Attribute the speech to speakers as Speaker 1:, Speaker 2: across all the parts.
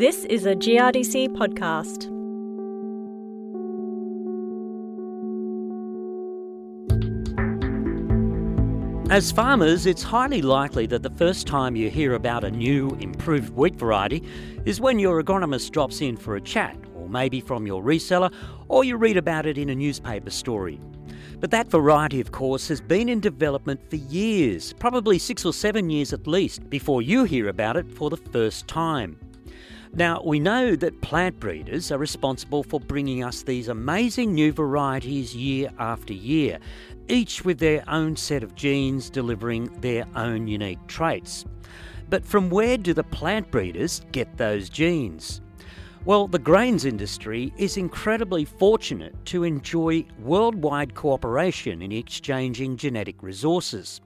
Speaker 1: This is a GRDC podcast.
Speaker 2: As farmers, it's highly likely that the first time you hear about a new, improved wheat variety is when your agronomist drops in for a chat, or maybe from your reseller, or you read about it in a newspaper story. But that variety, of course, has been in development for years, probably six or seven years at least, before you hear about it for the first time. Now, we know that plant breeders are responsible for bringing us these amazing new varieties year after year, each with their own set of genes delivering their own unique traits. But from where do the plant breeders get those genes? Well, the grains industry is incredibly fortunate to enjoy worldwide cooperation in exchanging genetic resources.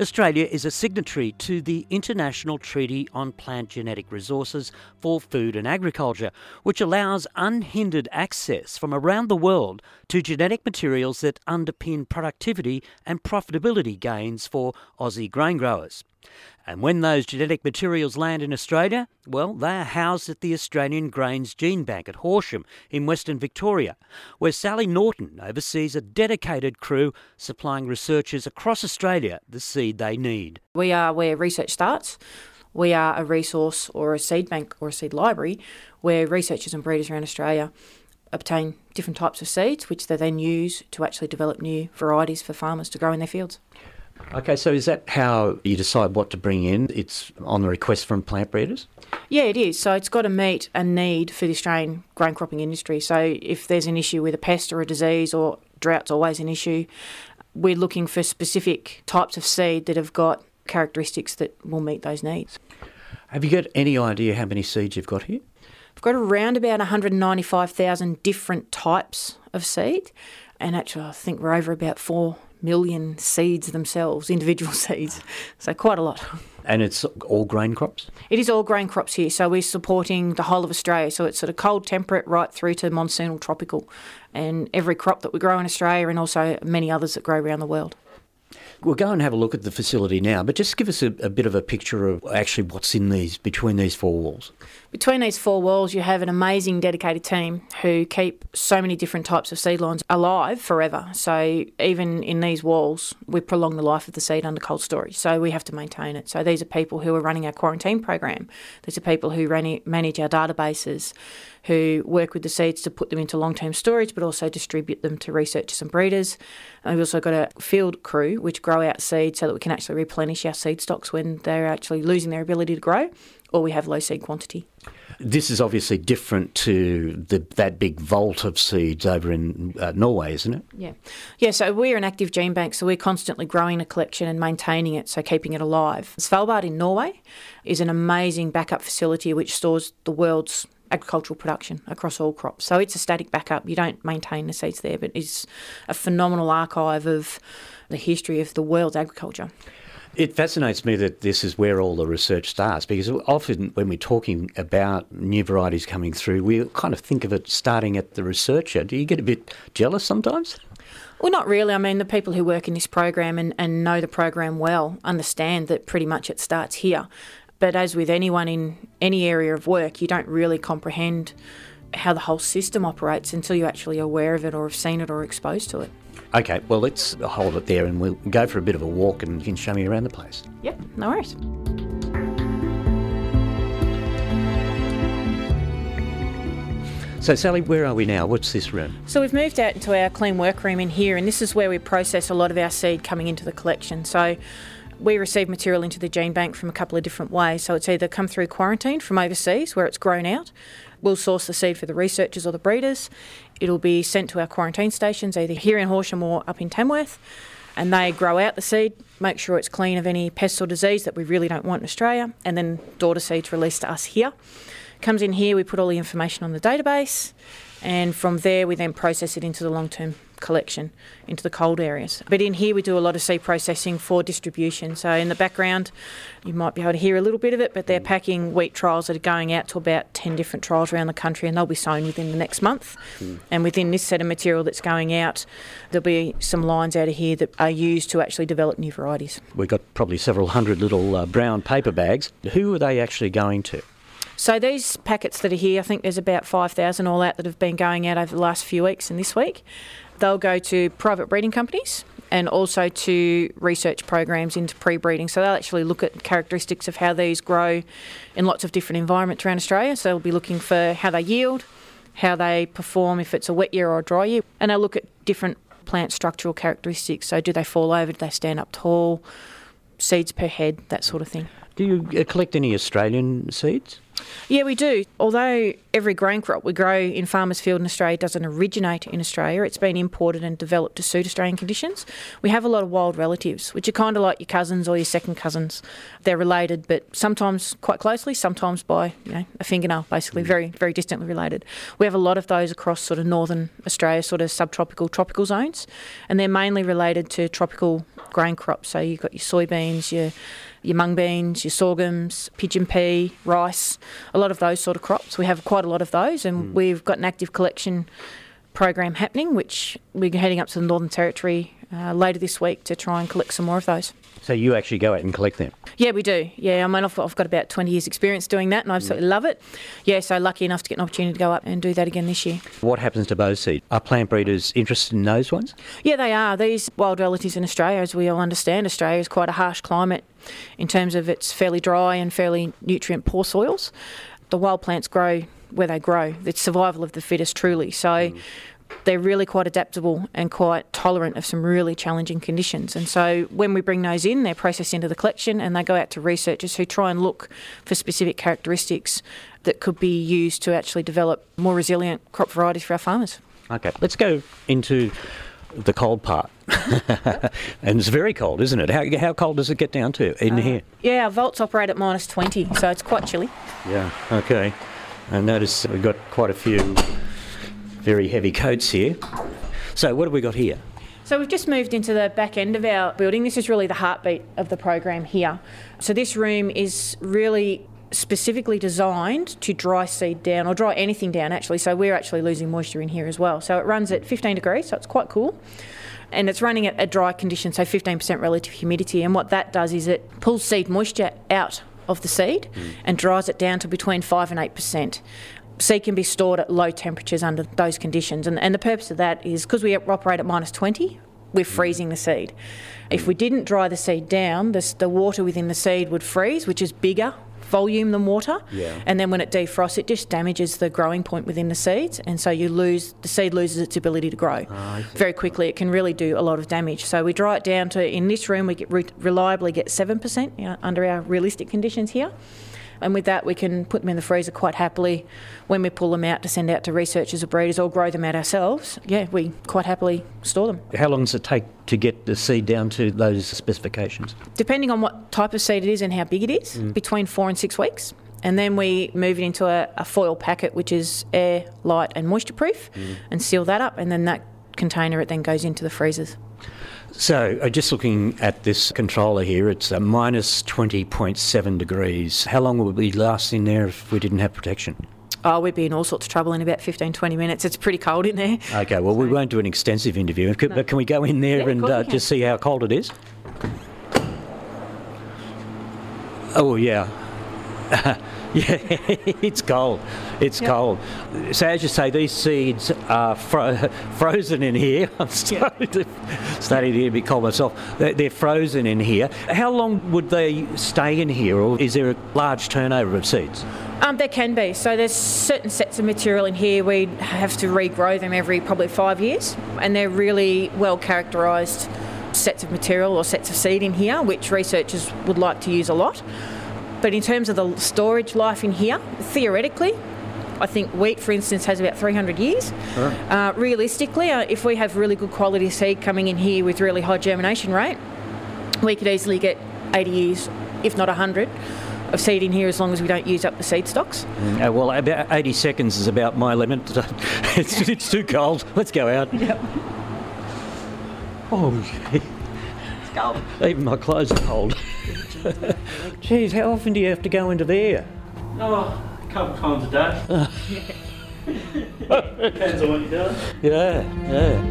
Speaker 2: Australia is a signatory to the International Treaty on Plant Genetic Resources for Food and Agriculture, which allows unhindered access from around the world to genetic materials that underpin productivity and profitability gains for Aussie grain growers. And when those genetic materials land in Australia, well, they are housed at the Australian Grains Gene Bank at Horsham in Western Victoria, where Sally Norton oversees a dedicated crew supplying researchers across Australia the seed they need.
Speaker 3: We are where research starts. We are a resource or a seed bank or a seed library where researchers and breeders around Australia obtain different types of seeds, which they then use to actually develop new varieties for farmers to grow in their fields.
Speaker 2: Okay, so is that how you decide what to bring in? It's on the request from plant breeders?
Speaker 3: Yeah, it is. So it's got to meet a need for the Australian grain cropping industry. So if there's an issue with a pest or a disease or drought's always an issue, we're looking for specific types of seed that have got characteristics that will meet those needs.
Speaker 2: Have you got any idea how many seeds you've got here?
Speaker 3: We've got around about 195,000 different types of seed, and actually, I think we're over about 4 million seeds themselves, individual seeds. So, quite a lot.
Speaker 2: And it's all grain crops?
Speaker 3: It is all grain crops here. So, we're supporting the whole of Australia. So, it's sort of cold, temperate, right through to monsoonal, tropical, and every crop that we grow in Australia, and also many others that grow around the world.
Speaker 2: We'll go and have a look at the facility now, but just give us a, a, bit of a picture of actually what's in these between these four walls.
Speaker 3: Between these four walls, you have an amazing dedicated team who keep so many different types of seed lines alive forever. So even in these walls, we prolong the life of the seed under cold storage. So we have to maintain it. So these are people who are running our quarantine program. These are people who manage our databases who work with the seeds to put them into long term storage but also distribute them to researchers and breeders. And we've also got a field crew which grow out seed so that we can actually replenish our seed stocks when they're actually losing their ability to grow or we have low seed quantity.
Speaker 2: This is obviously different to the, that big vault of seeds over in uh, Norway, isn't it?
Speaker 3: Yeah. Yeah, so we're an active gene bank, so we're constantly growing a collection and maintaining it, so keeping it alive. Svalbard in Norway is an amazing backup facility which stores the world's agricultural production across all crops. So it's a static backup. You don't maintain the seeds there, but it's a phenomenal archive of the history of the world's agriculture.
Speaker 2: It fascinates me that this is where all the research starts because often when we're talking about new varieties coming through, we kind of think of it starting at the researcher. Do you get a bit jealous sometimes?
Speaker 3: Well, not really. I mean, the people who work in this program and, and know the program well understand that pretty much it starts here. But as with anyone in any area of work, you don't really comprehend how the whole system operates until you're actually aware of it or have seen it or exposed to it.
Speaker 2: Okay, well, let's hold it there and we'll go for a bit of a walk and you can show me around the place.
Speaker 3: Yep, no worries.
Speaker 2: So, Sally, where are we now? What's this room?
Speaker 3: So, we've moved out into our clean workroom in here, and this is where we process a lot of our seed coming into the collection. So, we receive material into the gene bank from a couple of different ways. So it's either come through quarantine from overseas where it's grown out. We'll source the seed for the researchers or the breeders. It'll be sent to our quarantine stations, either here in Horsham or up in Tamworth, and they grow out the seed, make sure it's clean of any pests or disease that we really don't want in Australia, and then daughter seeds released to us here. Comes in here, we put all the information on the database, and from there we then process it into the long term collection into the cold areas. But in here, we do a lot of seed processing for distribution. So in the background, you might be able to hear a little bit of it, but they're packing wheat trials that are going out to about 10 different trials around the country, and they'll be sown within the next month. Mm. And within this set of material that's going out, there'll be some lines out of here that are used to actually develop new varieties.
Speaker 2: We've got probably several hundred little uh, brown paper bags. Who are they actually going to?
Speaker 3: So these packets that are here, I think there's about 5,000 all out that have been going out over the last few weeks and this week. They'll go to private breeding companies and also to research programs into pre-breeding. So they'll actually look at characteristics of how these grow in lots of different environments around Australia. So they'll be looking for how they yield, how they perform if it's a wet year or a dry year, and they'll look at different plant structural characteristics. So do they fall over? Do they stand up tall? Seeds per head, that sort of thing.
Speaker 2: Do you uh, collect any Australian seeds?
Speaker 3: Yeah, we do. Although every grain crop we grow in farmers' field in Australia doesn't originate in Australia, it's been imported and developed to suit Australian conditions. We have a lot of wild relatives, which are kind of like your cousins or your second cousins. They're related, but sometimes quite closely, sometimes by you know a fingernail, basically very very distantly related. We have a lot of those across sort of northern Australia, sort of subtropical, tropical zones, and they're mainly related to tropical grain crops. So you've got your soybeans, your your mung beans, your sorghums, pigeon pea, rice, a lot of those sort of crops. We have quite a lot of those, and mm. we've got an active collection program happening, which we're heading up to the Northern Territory uh, later this week to try and collect some more of those.
Speaker 2: So you actually go out and collect them?
Speaker 3: Yeah, we do. Yeah, I mean, I've got, I've got about 20 years' experience doing that and I absolutely mm. love it. Yeah, so lucky enough to get an opportunity to go up and do that again this year.
Speaker 2: What happens to bose seed? Are plant breeders interested in those ones?
Speaker 3: Yeah, they are. These wild relatives in Australia, as we all understand, Australia is quite a harsh climate in terms of its fairly dry and fairly nutrient poor soils. The wild plants grow where they grow. It's survival of the fittest, truly. So mm they're really quite adaptable and quite tolerant of some really challenging conditions. And so when we bring those in, they're processed into the collection and they go out to researchers who try and look for specific characteristics that could be used to actually develop more resilient crop varieties for our farmers.
Speaker 2: Okay, let's go into the cold part. and it's very cold, isn't it? How, how cold does it get down to in uh, here?
Speaker 3: Yeah, our vaults operate at minus 20, so it's quite chilly.
Speaker 2: Yeah, okay. I notice we've got quite a few very heavy coats here. So, what have we got here?
Speaker 3: So, we've just moved into the back end of our building. This is really the heartbeat of the program here. So, this room is really specifically designed to dry seed down or dry anything down actually. So, we're actually losing moisture in here as well. So, it runs at 15 degrees, so it's quite cool and it's running at a dry condition, so 15% relative humidity. And what that does is it pulls seed moisture out of the seed mm. and dries it down to between 5 and 8% seed can be stored at low temperatures under those conditions. And, and the purpose of that is because we operate at minus 20, we're freezing the seed. If we didn't dry the seed down, the, the water within the seed would freeze, which is bigger volume than water.
Speaker 2: Yeah.
Speaker 3: And then when it defrosts, it just damages the growing point within the seeds. And so you lose, the seed loses its ability to grow oh, very quickly. It can really do a lot of damage. So we dry it down to, in this room, we get re- reliably get 7% you know, under our realistic conditions here and with that we can put them in the freezer quite happily when we pull them out to send out to researchers or breeders or grow them out ourselves. Yeah, we quite happily store them.
Speaker 2: How long does it take to get the seed down to those specifications?
Speaker 3: Depending on what type of seed it is and how big it is, mm. between four and six weeks. And then we move it into a, a foil packet, which is air, light, and moisture proof, mm. and seal that up. And then that container it then goes into the freezers.
Speaker 2: So, uh, just looking at this controller here, it's a minus 20.7 degrees. How long would we last in there if we didn't have protection?
Speaker 3: Oh, we'd be in all sorts of trouble in about 15, 20 minutes. It's pretty cold in there.
Speaker 2: Okay, well, so. we won't do an extensive interview, no. but can we go in there
Speaker 3: yeah,
Speaker 2: and uh, just see how cold it is? Oh, yeah. Yeah, it's cold. It's yep. cold. So as you say, these seeds are fro- frozen in here. I'm starting, to, starting to get a bit cold myself. They're, they're frozen in here. How long would they stay in here, or is there a large turnover of seeds?
Speaker 3: Um, there can be. So there's certain sets of material in here. We have to regrow them every probably five years, and they're really well characterised sets of material or sets of seed in here, which researchers would like to use a lot. But in terms of the storage life in here, theoretically, I think wheat, for instance, has about 300 years. Right. Uh, realistically, uh, if we have really good quality seed coming in here with really high germination rate, we could easily get 80 years, if not 100, of seed in here as long as we don't use up the seed stocks.
Speaker 2: Mm, uh, well, about 80 seconds is about my limit. it's, it's too cold. Let's go out.
Speaker 3: Yep.
Speaker 2: Oh,
Speaker 3: it's cold.
Speaker 2: Even my clothes are cold. Geez, how often do you have to go into there?
Speaker 4: Oh, a couple times a day. Depends on what you're doing.
Speaker 2: Yeah, yeah.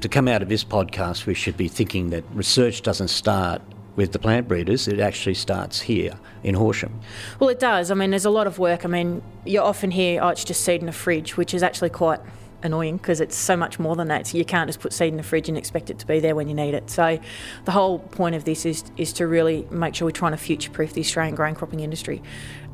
Speaker 2: To come out of this podcast, we should be thinking that research doesn't start with the plant breeders, it actually starts here in Horsham.
Speaker 3: Well, it does. I mean, there's a lot of work. I mean, you often hear, oh, it's just seed in a fridge, which is actually quite annoying because it's so much more than that. So you can't just put seed in the fridge and expect it to be there when you need it. So the whole point of this is is to really make sure we're trying to future-proof the Australian grain cropping industry.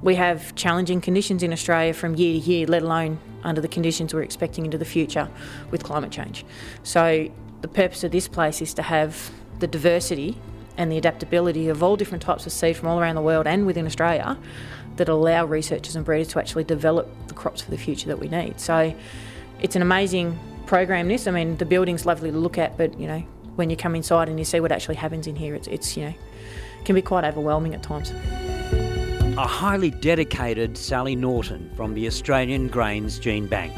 Speaker 3: We have challenging conditions in Australia from year to year, let alone under the conditions we're expecting into the future with climate change. So the purpose of this place is to have the diversity and the adaptability of all different types of seed from all around the world and within Australia that allow researchers and breeders to actually develop the crops for the future that we need. So it's an amazing program. This, I mean, the building's lovely to look at, but you know, when you come inside and you see what actually happens in here, it's, it's you know, can be quite overwhelming at times.
Speaker 2: A highly dedicated Sally Norton from the Australian Grains Gene Bank.